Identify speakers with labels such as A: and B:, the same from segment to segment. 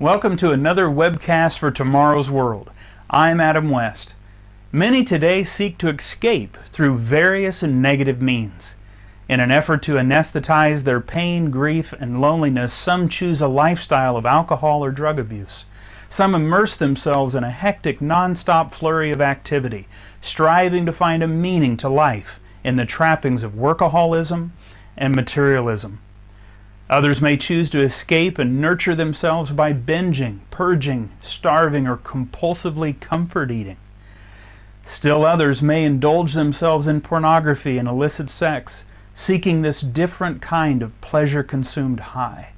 A: Welcome to another webcast for Tomorrow's World. I'm Adam West. Many today seek to escape through various and negative means. In an effort to anesthetize their pain, grief, and loneliness, some choose a lifestyle of alcohol or drug abuse. Some immerse themselves in a hectic, non-stop flurry of activity, striving to find a meaning to life in the trappings of workaholism and materialism. Others may choose to escape and nurture themselves by binging, purging, starving, or compulsively comfort eating. Still others may indulge themselves in pornography and illicit sex, seeking this different kind of pleasure-consumed high.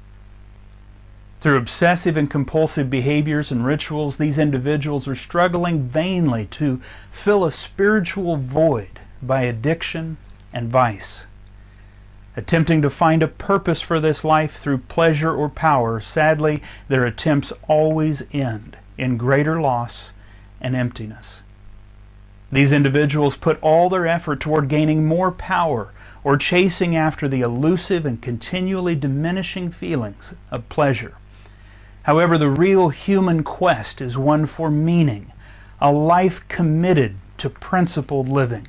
A: Through obsessive and compulsive behaviors and rituals, these individuals are struggling vainly to fill a spiritual void by addiction and vice. Attempting to find a purpose for this life through pleasure or power, sadly, their attempts always end in greater loss and emptiness. These individuals put all their effort toward gaining more power or chasing after the elusive and continually diminishing feelings of pleasure. However, the real human quest is one for meaning, a life committed to principled living.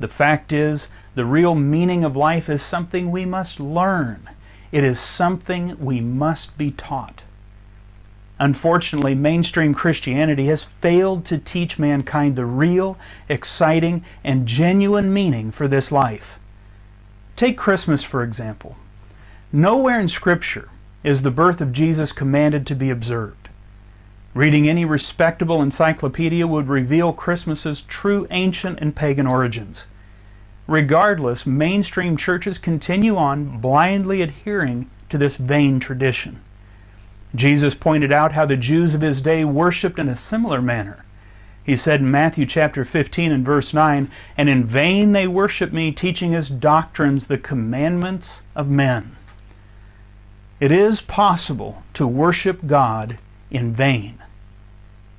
A: The fact is, the real meaning of life is something we must learn. It is something we must be taught. Unfortunately, mainstream Christianity has failed to teach mankind the real, exciting, and genuine meaning for this life. Take Christmas, for example. Nowhere in Scripture is the birth of Jesus commanded to be observed. Reading any respectable encyclopedia would reveal Christmas's true ancient and pagan origins. Regardless, mainstream churches continue on blindly adhering to this vain tradition. Jesus pointed out how the Jews of his day worshiped in a similar manner. He said in Matthew chapter 15 and verse 9, And in vain they worship me, teaching as doctrines the commandments of men. It is possible to worship God in vain,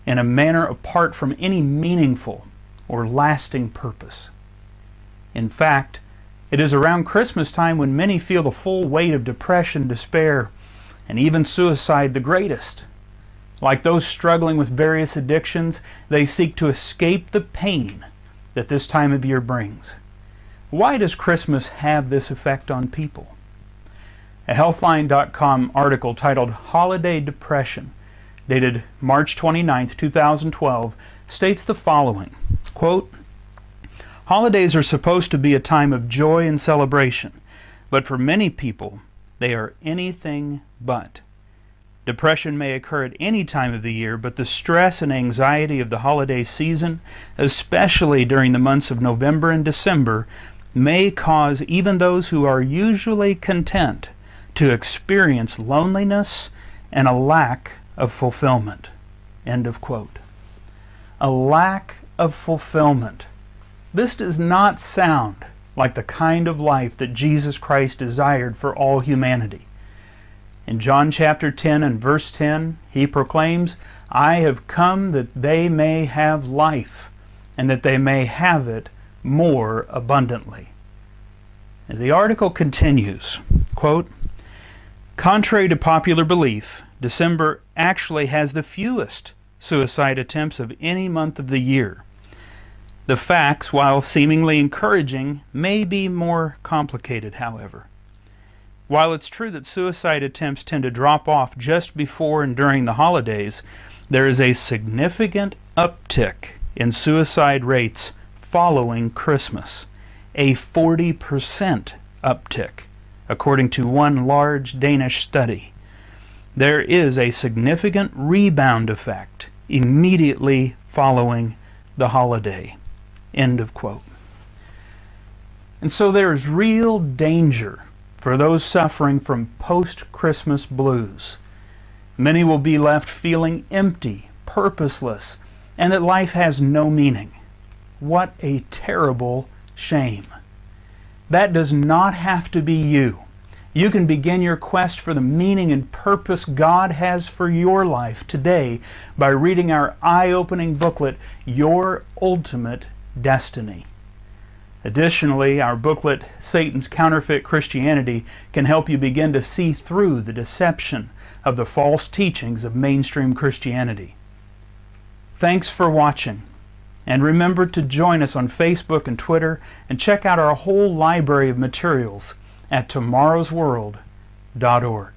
A: in a manner apart from any meaningful or lasting purpose. In fact, it is around Christmas time when many feel the full weight of depression, despair, and even suicide the greatest. Like those struggling with various addictions, they seek to escape the pain that this time of year brings. Why does Christmas have this effect on people? A Healthline.com article titled Holiday Depression, dated March 29, 2012, states the following, quote, Holidays are supposed to be a time of joy and celebration, but for many people, they are anything but. Depression may occur at any time of the year, but the stress and anxiety of the holiday season, especially during the months of November and December, may cause even those who are usually content to experience loneliness and a lack of fulfillment. End of quote. A lack of fulfillment. This does not sound like the kind of life that Jesus Christ desired for all humanity. In John chapter 10 and verse 10, he proclaims, I have come that they may have life, and that they may have it more abundantly. And the article continues, quote, Contrary to popular belief, December actually has the fewest suicide attempts of any month of the year. The facts, while seemingly encouraging, may be more complicated, however. While it's true that suicide attempts tend to drop off just before and during the holidays, there is a significant uptick in suicide rates following Christmas, a 40% uptick, according to one large Danish study. There is a significant rebound effect immediately following the holiday. End of quote. And so there is real danger for those suffering from post-Christmas blues. Many will be left feeling empty, purposeless, and that life has no meaning. What a terrible shame. That does not have to be you. You can begin your quest for the meaning and purpose God has for your life today by reading our eye-opening booklet, Your Ultimate destiny. Additionally, our booklet, Satan's Counterfeit Christianity, can help you begin to see through the deception of the false teachings of mainstream Christianity. Thanks for watching. And remember to join us on Facebook and Twitter and check out our whole library of materials at tomorrowsworld.org.